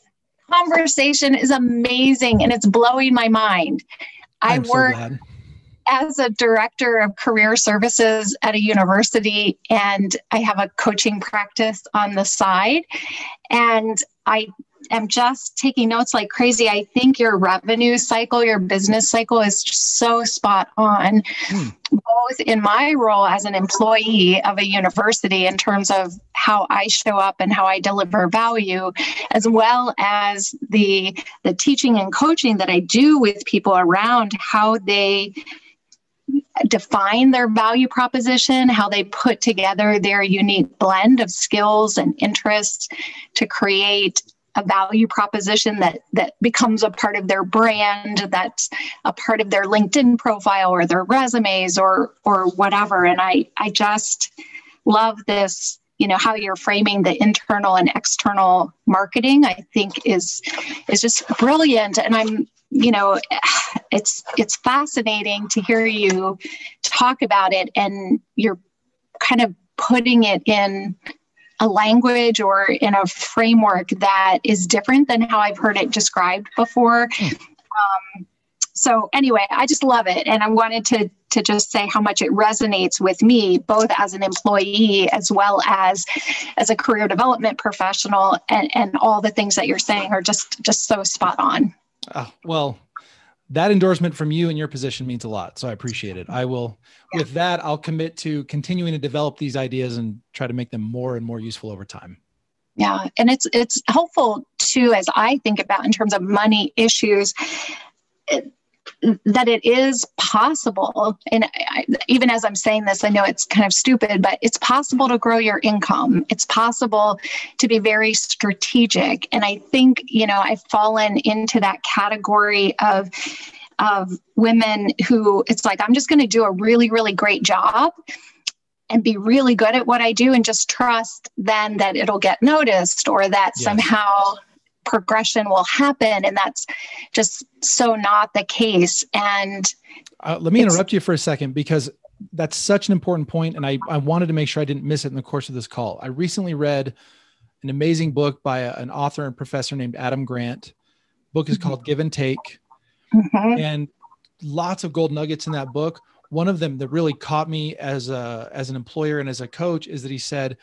conversation is amazing and it's blowing my mind. I I'm work so as a director of career services at a university and I have a coaching practice on the side. And I am just taking notes like crazy. I think your revenue cycle, your business cycle is so spot on, Hmm. both in my role as an employee of a university in terms of how I show up and how I deliver value, as well as the the teaching and coaching that I do with people around how they define their value proposition, how they put together their unique blend of skills and interests to create a value proposition that that becomes a part of their brand that's a part of their linkedin profile or their resumes or or whatever. And i i just love this you know how you're framing the internal and external marketing i think is is just brilliant. And i'm you know it's it's fascinating to hear you talk about it and you're kind of putting it in a language or in a framework that is different than how I've heard it described before. Um, so anyway, I just love it, and I wanted to to just say how much it resonates with me, both as an employee as well as as a career development professional, and and all the things that you're saying are just just so spot on. Oh, well, that endorsement from you and your position means a lot. So I appreciate it. I will, with that, I'll commit to continuing to develop these ideas and try to make them more and more useful over time. Yeah, and it's it's helpful too as I think about in terms of money issues. It, that it is possible and I, even as i'm saying this i know it's kind of stupid but it's possible to grow your income it's possible to be very strategic and i think you know i've fallen into that category of of women who it's like i'm just going to do a really really great job and be really good at what i do and just trust then that it'll get noticed or that Yes. somehow progression will happen and that's just so not the case and Uh, let me interrupt you for a second because that's such an important point, and I, I wanted to make sure I didn't miss it in the course of this call. I recently read an amazing book by a- an author and professor named Adam Grant. book is called Give and Take, Mhm. and lots of gold nuggets in that book. One of them that really caught me as a as an employer and as a coach is that he said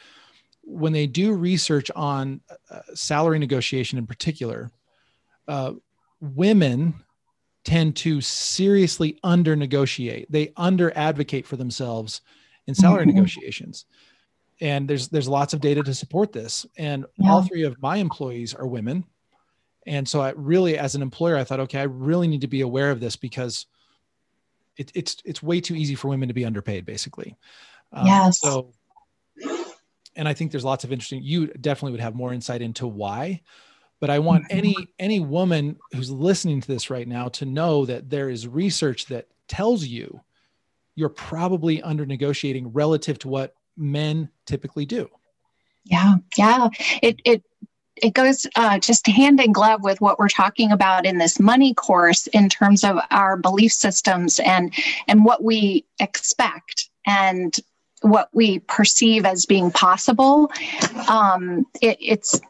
when they do research on uh, salary negotiation in particular, uh, women tend to seriously under negotiate. They under advocate for themselves in salary Mhm. negotiations. And there's there's lots of data to support this. And Yeah. all three of my employees are women. And so I really, as an employer, I thought, okay, I really need to be aware of this because it, it's it's way too easy for women to be underpaid, basically. Um, Yes. So, and I think there's lots of interesting. You definitely would have more insight into why, but I want any any woman who's listening to this right now to know that there is research that tells you you're probably under negotiating relative to what men typically do. Yeah, yeah. It it it goes uh, just hand in glove with what we're talking about in this money course in terms of our belief systems and and what we expect and what we perceive as being possible. Um, it, it's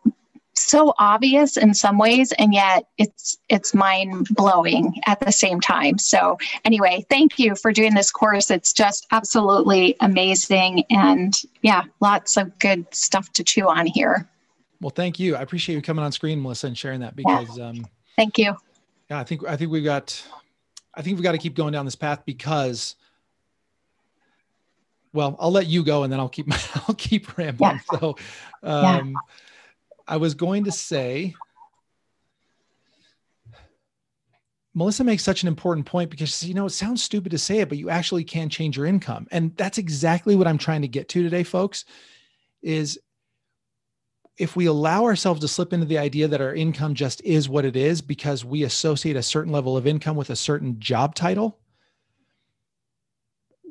so obvious in some ways, and yet it's it's mind blowing at the same time. So anyway, thank you for doing this course. It's just absolutely amazing, and yeah, lots of good stuff to chew on here. Well, thank you. I appreciate you coming on screen, Melissa, and sharing that because um, Thank you. yeah, I think I think we've got I think we've got to keep going down this path because well, I'll let you go and then I'll keep I'll keep rambling. So um I was going to say Melissa makes such an important point because you know it sounds stupid to say it, but you actually can change your income. And that's exactly what I'm trying to get to today, folks, is if we allow ourselves to slip into the idea that our income just is what it is because we associate a certain level of income with a certain job title,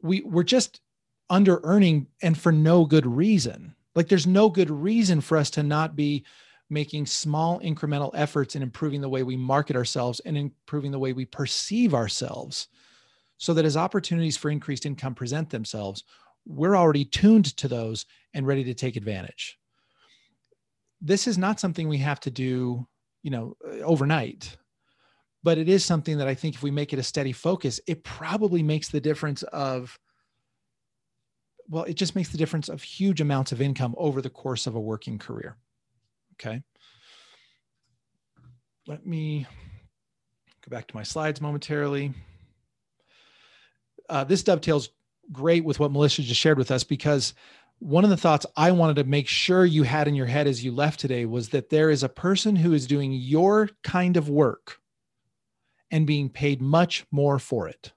we we're just under earning and for no good reason. Like there's no good reason for us to not be making small incremental efforts in improving the way we market ourselves and improving the way we perceive ourselves so that as opportunities for increased income present themselves, we're already tuned to those and ready to take advantage. This is not something we have to do, you know, uh, overnight. But it is something that I think if we make it a steady focus, it probably makes the difference of well, it just makes the difference of huge amounts of income over the course of a working career. Okay. Let me go back to my slides momentarily. Uh, this dovetails great with what Melissa just shared with us because one of the thoughts I wanted to make sure you had in your head as you left today was that there is a person who is doing your kind of work and being paid much more for it.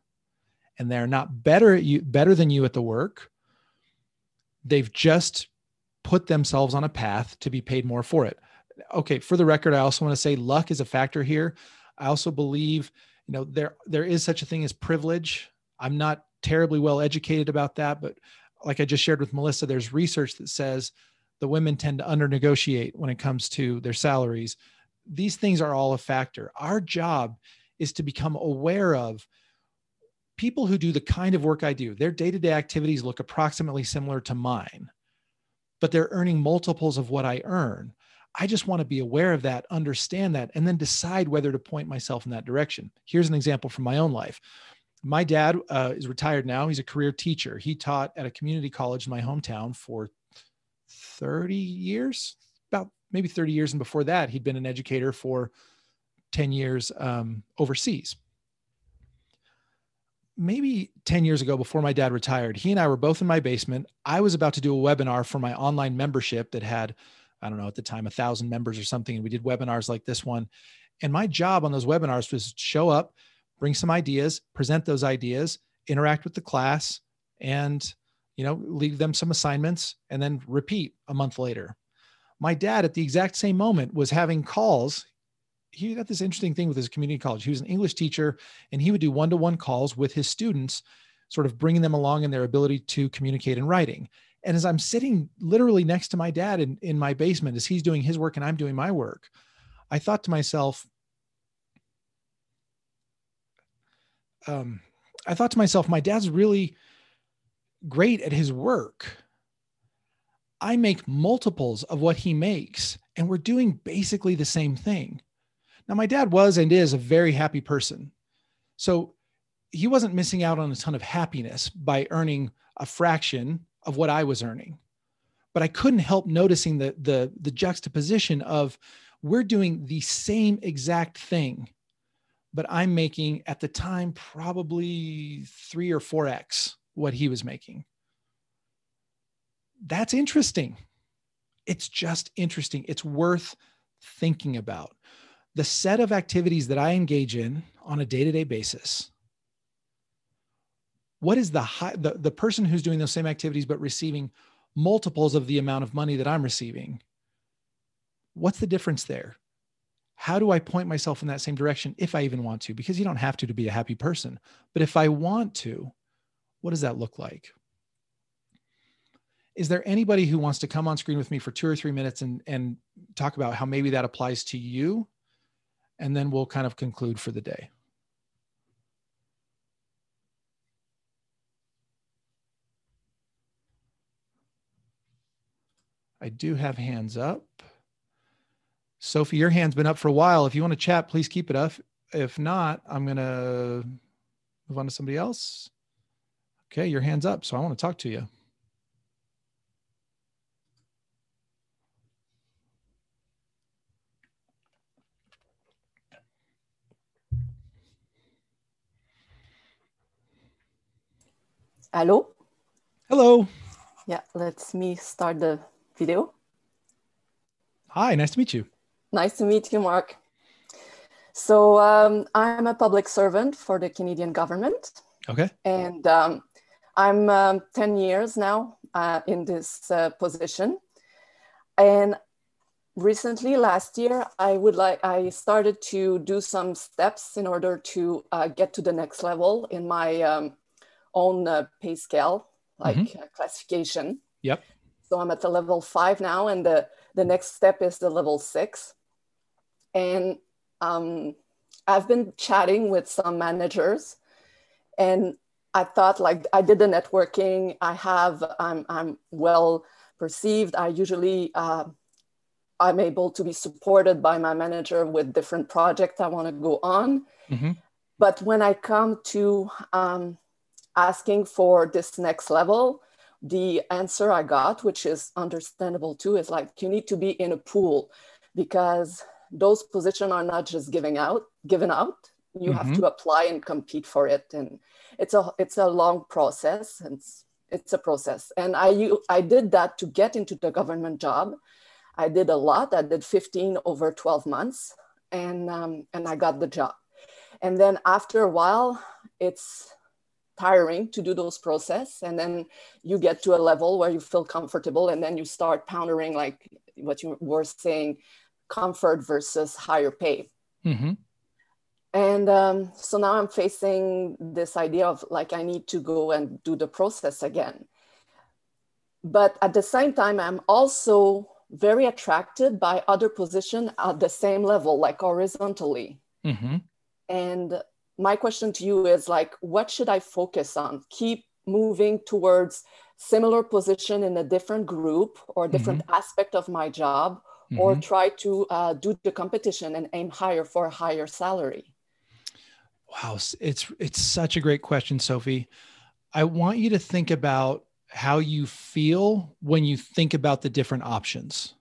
And they're not better at you better than you at the work. They've just put themselves on a path to be paid more for it. Okay, for the record, I also want to say luck is a factor here. I also believe, you know, there there is such a thing as privilege. I'm not terribly well educated about that, but like I just shared with Melissa, there's research that says the women tend to under negotiate when it comes to their salaries. These things are all a factor. Our job is to become aware of people who do the kind of work I do. Their day to day activities look approximately similar to mine but they're earning multiples of what I earn. I just want to be aware of that, understand that, and then decide whether to point myself in that direction. Here's an example from my own life. My dad uh, is retired now. He's a career teacher. He taught at a community college in my hometown for 30 years, about maybe 30 years. And before that, he'd been an educator for 10 years um, overseas maybe 10 years ago before my dad retired he and i were both in my basement. I was about to do a webinar for my online membership that had i don't know at the time a thousand members or something and we did webinars like this one. And my job on those webinars was show up bring some ideas present those ideas interact with the class and you know leave them some assignments and then repeat a month later. My dad at the exact same moment was having calls he got this interesting thing with his community college. He was an English teacher and he would do one to one calls with his students, sort of bringing them along in their ability to communicate in writing. And as I'm sitting literally next to my dad in, in my basement, as he's doing his work and I'm doing my work, I thought to myself, um, I thought to myself, my dad's really great at his work. I make multiples of what he makes, and we're doing basically the same thing. Now, my dad was and is a very happy person. So he wasn't missing out on a ton of happiness by earning a fraction of what I was earning. But I couldn't help noticing the, the, the juxtaposition of we're doing the same exact thing, but I'm making at the time probably three or 4x what he was making. That's interesting. It's just interesting. It's worth thinking about the set of activities that I engage in on a day to day basis, what is the, high, the the person who's doing those same activities but receiving multiples of the amount of money that I'm receiving? What's the difference there? How do I point myself in that same direction if I even want to? Because you don't have to to be a happy person. But if I want to, what does that look like? Is there anybody who wants to come on screen with me for two or three minutes and, and talk about how maybe that applies to you and then we'll kind of conclude for the day. I do have hands up. Sophie, your hand's been up for a while. If you want to chat, please keep it up. If not, I'm going to move on to somebody else. Okay, your hand's up. So I want to talk to you. Hello? Hello. Yeah, let's me start the video. Hi, nice to meet you. Nice to meet you, Mark. So um, I'm a public servant for the Canadian government. Okay. And um, I'm um, 10 years now uh, in this uh, position. And recently, last year, I would like I started to do some steps in order to uh, get to the next level in my um, own uh, pay scale, like mm-hmm. classification. Yep. So I'm at the level five now, and the the next step is the level six. And um, I've been chatting with some managers, and I thought like I did the networking. I have I'm I'm well perceived. I usually uh, I'm able to be supported by my manager with different projects I want to go on. Mm-hmm. But when I come to um, asking for this next level, the answer I got, which is understandable too, is like you need to be in a pool because those positions are not just giving out, given out. You mm-hmm. have to apply and compete for it, and it's a it's a long process. And it's it's a process, and I I did that to get into the government job I did a lot. I did 15 over 12 months and, um, and I got the job. And then after a while, it's tiring to do those process. And then you get to a level where you feel comfortable and then you start pondering like what you were saying, comfort versus higher pay. Mm-hmm. And um, so now I'm facing this idea of like, I need to go and do the process again. But at the same time, I'm also very attracted by other position at the same level, like horizontally. Mm-hmm. And my question to you is like, what should I focus on? Keep moving towards similar position in a different group or different mm-hmm. aspect of my job, mm-hmm. or try to uh, do the competition and aim higher for a higher salary? Wow, it's it's such a great question, Sophie. I want you to think about how you feel when you think about the different options.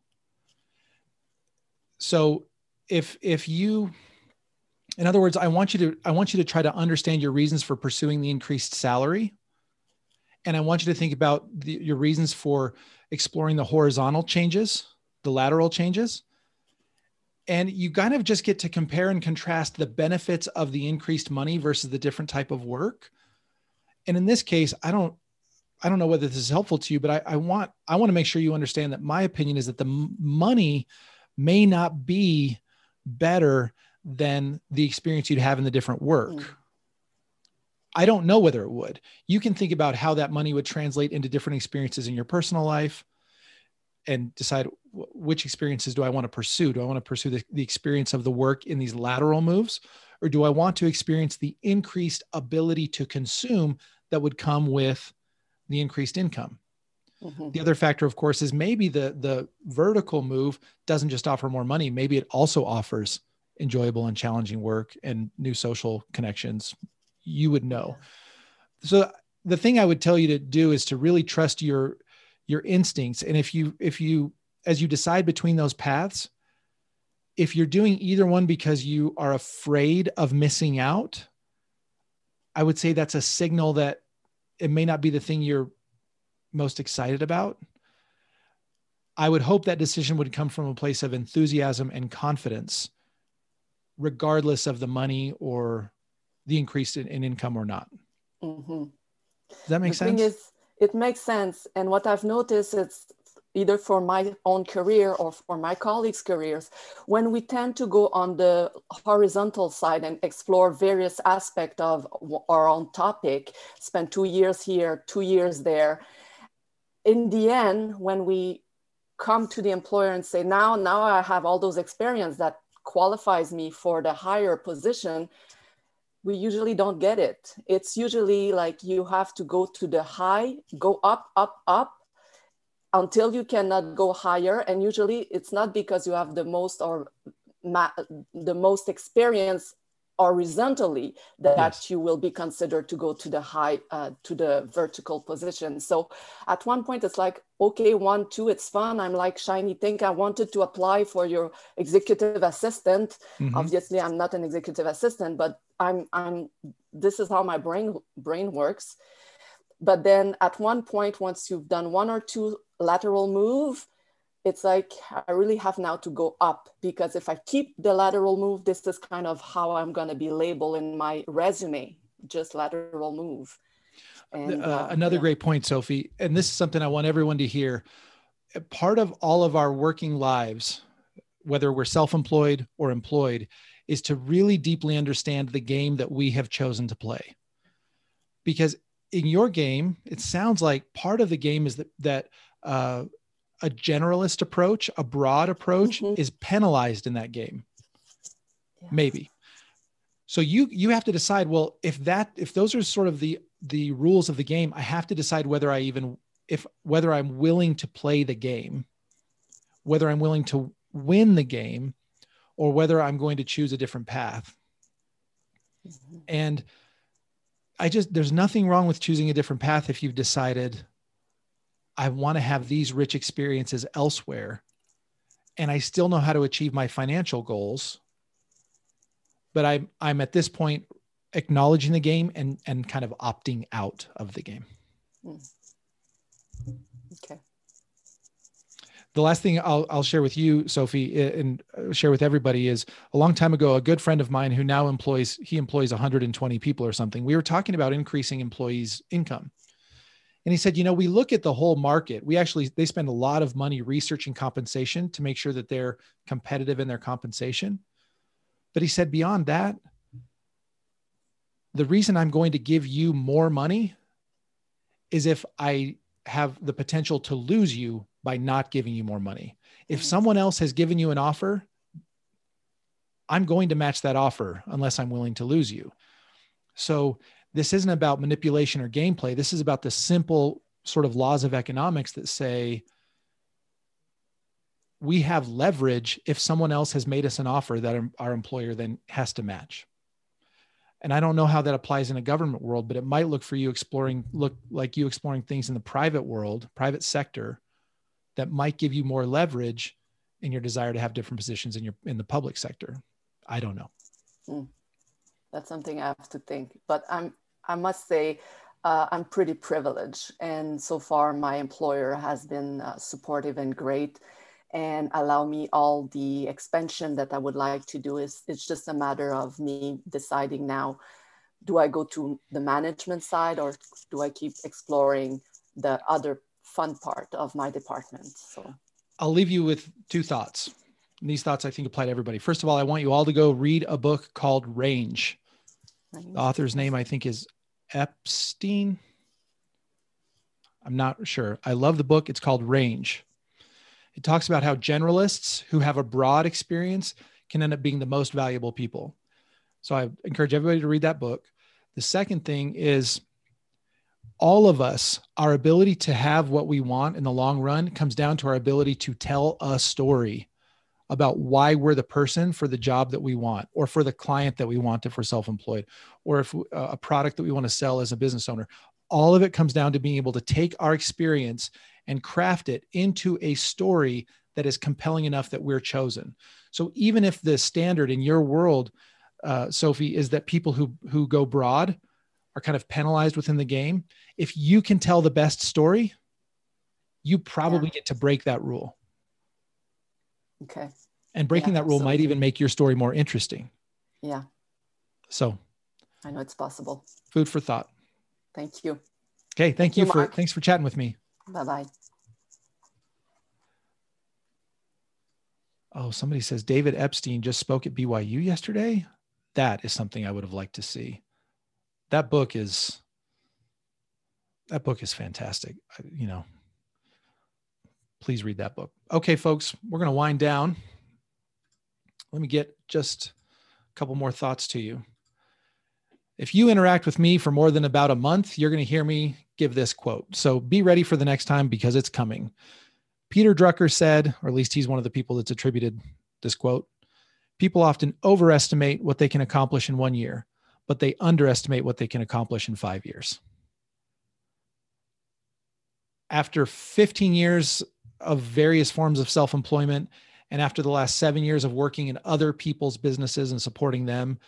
So if if you in other words, I want you to I want you to try to understand your reasons for pursuing the increased salary. And I want you to think about the, your reasons for exploring the horizontal changes, the lateral changes. And you kind of just get to compare and contrast the benefits of the increased money versus the different type of work. And in this case, I don't I don't know whether this is helpful to you, but I, I want I want to make sure you understand that my opinion is that the money may not be better than the experience you'd have in the different work. Mm. I don't know whether it would. You can think about how that money would translate into different experiences in your personal life and decide which experiences do I want to pursue? Do I want to pursue the, the experience of the work in these lateral moves? Or do I want to experience the increased ability to consume that would come with the increased income. Mm-hmm. The other factor, of course, is maybe the the vertical move doesn't just offer more money. Maybe it also offers enjoyable and challenging work and new social connections. You would know. So the thing I would tell you to do is to really trust your your instincts. And if you if you as you decide between those paths, if you're doing either one because you are afraid of missing out, I would say that's a signal that it may not be the thing you're most excited about. I would hope that decision would come from a place of enthusiasm and confidence, regardless of the money or the increase in, in income or not. Mm-hmm. Does that make the sense? Thing is, it makes sense. And what I've noticed is either for my own career or for my colleagues' careers, when we tend to go on the horizontal side and explore various aspects of our own topic, spend two years here, two years there, in the end, when we come to the employer and say, now, now I have all those experience that qualifies me for the higher position, we usually don't get it. It's usually like you have to go to the high, go up, up, up, until you cannot go higher and usually it's not because you have the most or ma- the most experience horizontally that yes. you will be considered to go to the high uh, to the vertical position. So at one point it's like okay one two it's fun. I'm like shiny think i wanted to apply for your executive assistant. Mm-hmm. obviously i'm not an executive assistant but i'm i'm this is how my brain brain works. But then at one point once you've done one or two lateral move, it's like I really have now to go up because if I keep the lateral move, this is kind of how I'm going to be labeled in my resume, just lateral move. And, uh, uh, another yeah. great point, Sophie, and this is something I want everyone to hear. Part of all of our working lives, whether we're self-employed or employed is to really deeply understand the game that we have chosen to play because in your game it sounds like part of the game is that that uh, a generalist approach a broad approach mm-hmm. is penalized in that game yes. maybe so you you have to decide well if that if those are sort of the the rules of the game i have to decide whether i even if whether i'm willing to play the game whether i'm willing to win the game or whether i'm going to choose a different path mm-hmm. and i just there's nothing wrong with choosing a different path if you've decided i want to have these rich experiences elsewhere and i still know how to achieve my financial goals but I'm I'm at this point acknowledging the game and and kind of opting out of the game. Mm. Okay. The last thing I'll I'll share with you, Sophie, and share with everybody is a long time ago, a good friend of mine who now employs he employs 120 people or something. We were talking about increasing employees' income. And he said, you know, we look at the whole market. We actually they spend a lot of money researching compensation to make sure that they're competitive in their compensation. But he said, beyond that, the reason I'm going to give you more money is if I have the potential to lose you by not giving you more money. If someone else has given you an offer, I'm going to match that offer unless I'm willing to lose you. So this isn't about manipulation or gameplay. This is about the simple sort of laws of economics that say we have leverage if someone else has made us an offer that our employer then has to match and i don't know how that applies in a government world but it might look for you exploring look like you exploring things in the private world private sector that might give you more leverage in your desire to have different positions in your in the public sector i don't know mm. That's something i have to think but i'm i must say uh, i'm pretty privileged and so far my employer has been uh, supportive and great and allow me all the expansion that I would like to do. Is it's just a matter of me deciding now, do I go to the management side or do I keep exploring the other fun part of my department? So I'll leave you with two thoughts. And these thoughts I think apply to everybody. First of all, I want you all to go read a book called Range. The author's name I think is Epstein. I'm not sure. I love the book. It's called Range. It talks about how generalists who have a broad experience can end up being the most valuable people. So I encourage everybody to read that book. The second thing is all of us, our ability to have what we want in the long run comes down to our ability to tell a story about why we're the person for the job that we want or for the client that we want if we're self-employed or if uh, a product that we want to sell as a business owner all of it comes down to being able to take our experience and craft it into a story that is compelling enough that we're chosen. So even if the standard in your world, uh, Sophie, is that people who who go broad are kind of penalized within the game, if you can tell the best story, you probably yeah. get to break that rule. Okay. And breaking yeah, that rule might even make your story more interesting. Yeah. So I know it's possible. Food for thought. Thank you. Okay. Thank, thank you, you for thanks for chatting with me. Bye bye. Oh, somebody says David Epstein just spoke at BYU yesterday. That is something I would have liked to see. That book is that book is fantastic. You know, please read that book. Okay, folks, we're going to wind down. Let me get just a couple more thoughts to you. If you interact with me for more than about a month, you're going to hear me give this quote. So be ready for the next time because it's coming. Peter Drucker said, or at least he's one of the people that's attributed this quote people often overestimate what they can accomplish in one year, but they underestimate what they can accomplish in five years. After 15 years of various forms of self employment, and after the last seven years of working in other people's businesses and supporting them,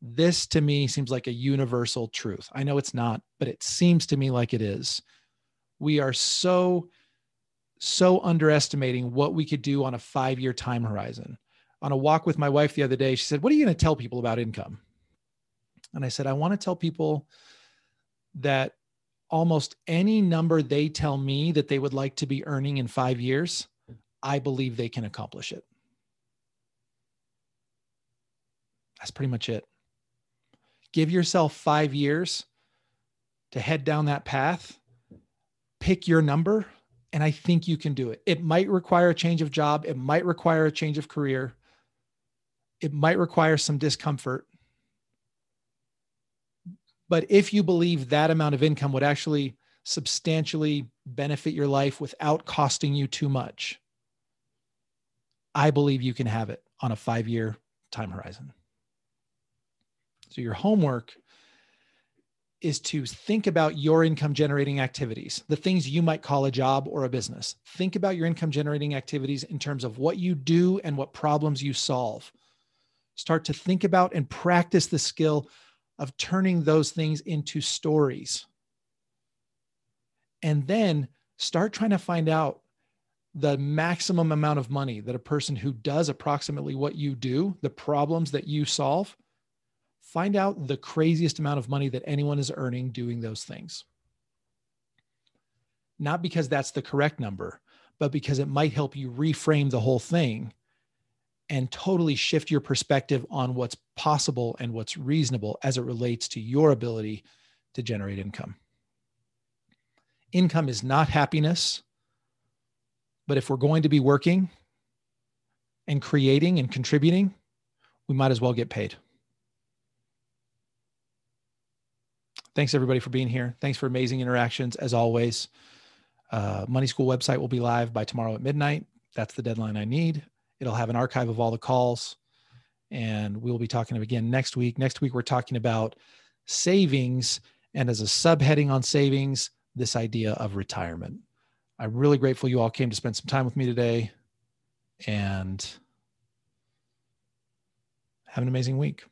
this to me seems like a universal truth. I know it's not, but it seems to me like it is. We are so, so underestimating what we could do on a five year time horizon. On a walk with my wife the other day, she said, What are you going to tell people about income? And I said, I want to tell people that almost any number they tell me that they would like to be earning in five years, I believe they can accomplish it. That's pretty much it. Give yourself five years to head down that path, pick your number, and I think you can do it. It might require a change of job, it might require a change of career, it might require some discomfort, but if you believe that amount of income would actually substantially benefit your life without costing you too much, I believe you can have it on a five year time horizon. So, your homework is to think about your income generating activities, the things you might call a job or a business. Think about your income generating activities in terms of what you do and what problems you solve. Start to think about and practice the skill of turning those things into stories. And then start trying to find out the maximum amount of money that a person who does approximately what you do, the problems that you solve, find out the craziest amount of money that anyone is earning doing those things. Not because that's the correct number, but because it might help you reframe the whole thing and totally shift your perspective on what's possible and what's reasonable as it relates to your ability to generate income. Income is not happiness, but if we're going to be working and creating and contributing, we might as well get paid. Thanks everybody for being here. Thanks for amazing interactions as always. Uh, Money School website will be live by tomorrow at midnight. That's the deadline I need. It'll have an archive of all the calls, and we'll be talking again next week. Next week we're talking about savings, and as a subheading on savings, this idea of retirement. I'm really grateful you all came to spend some time with me today, and have an amazing week.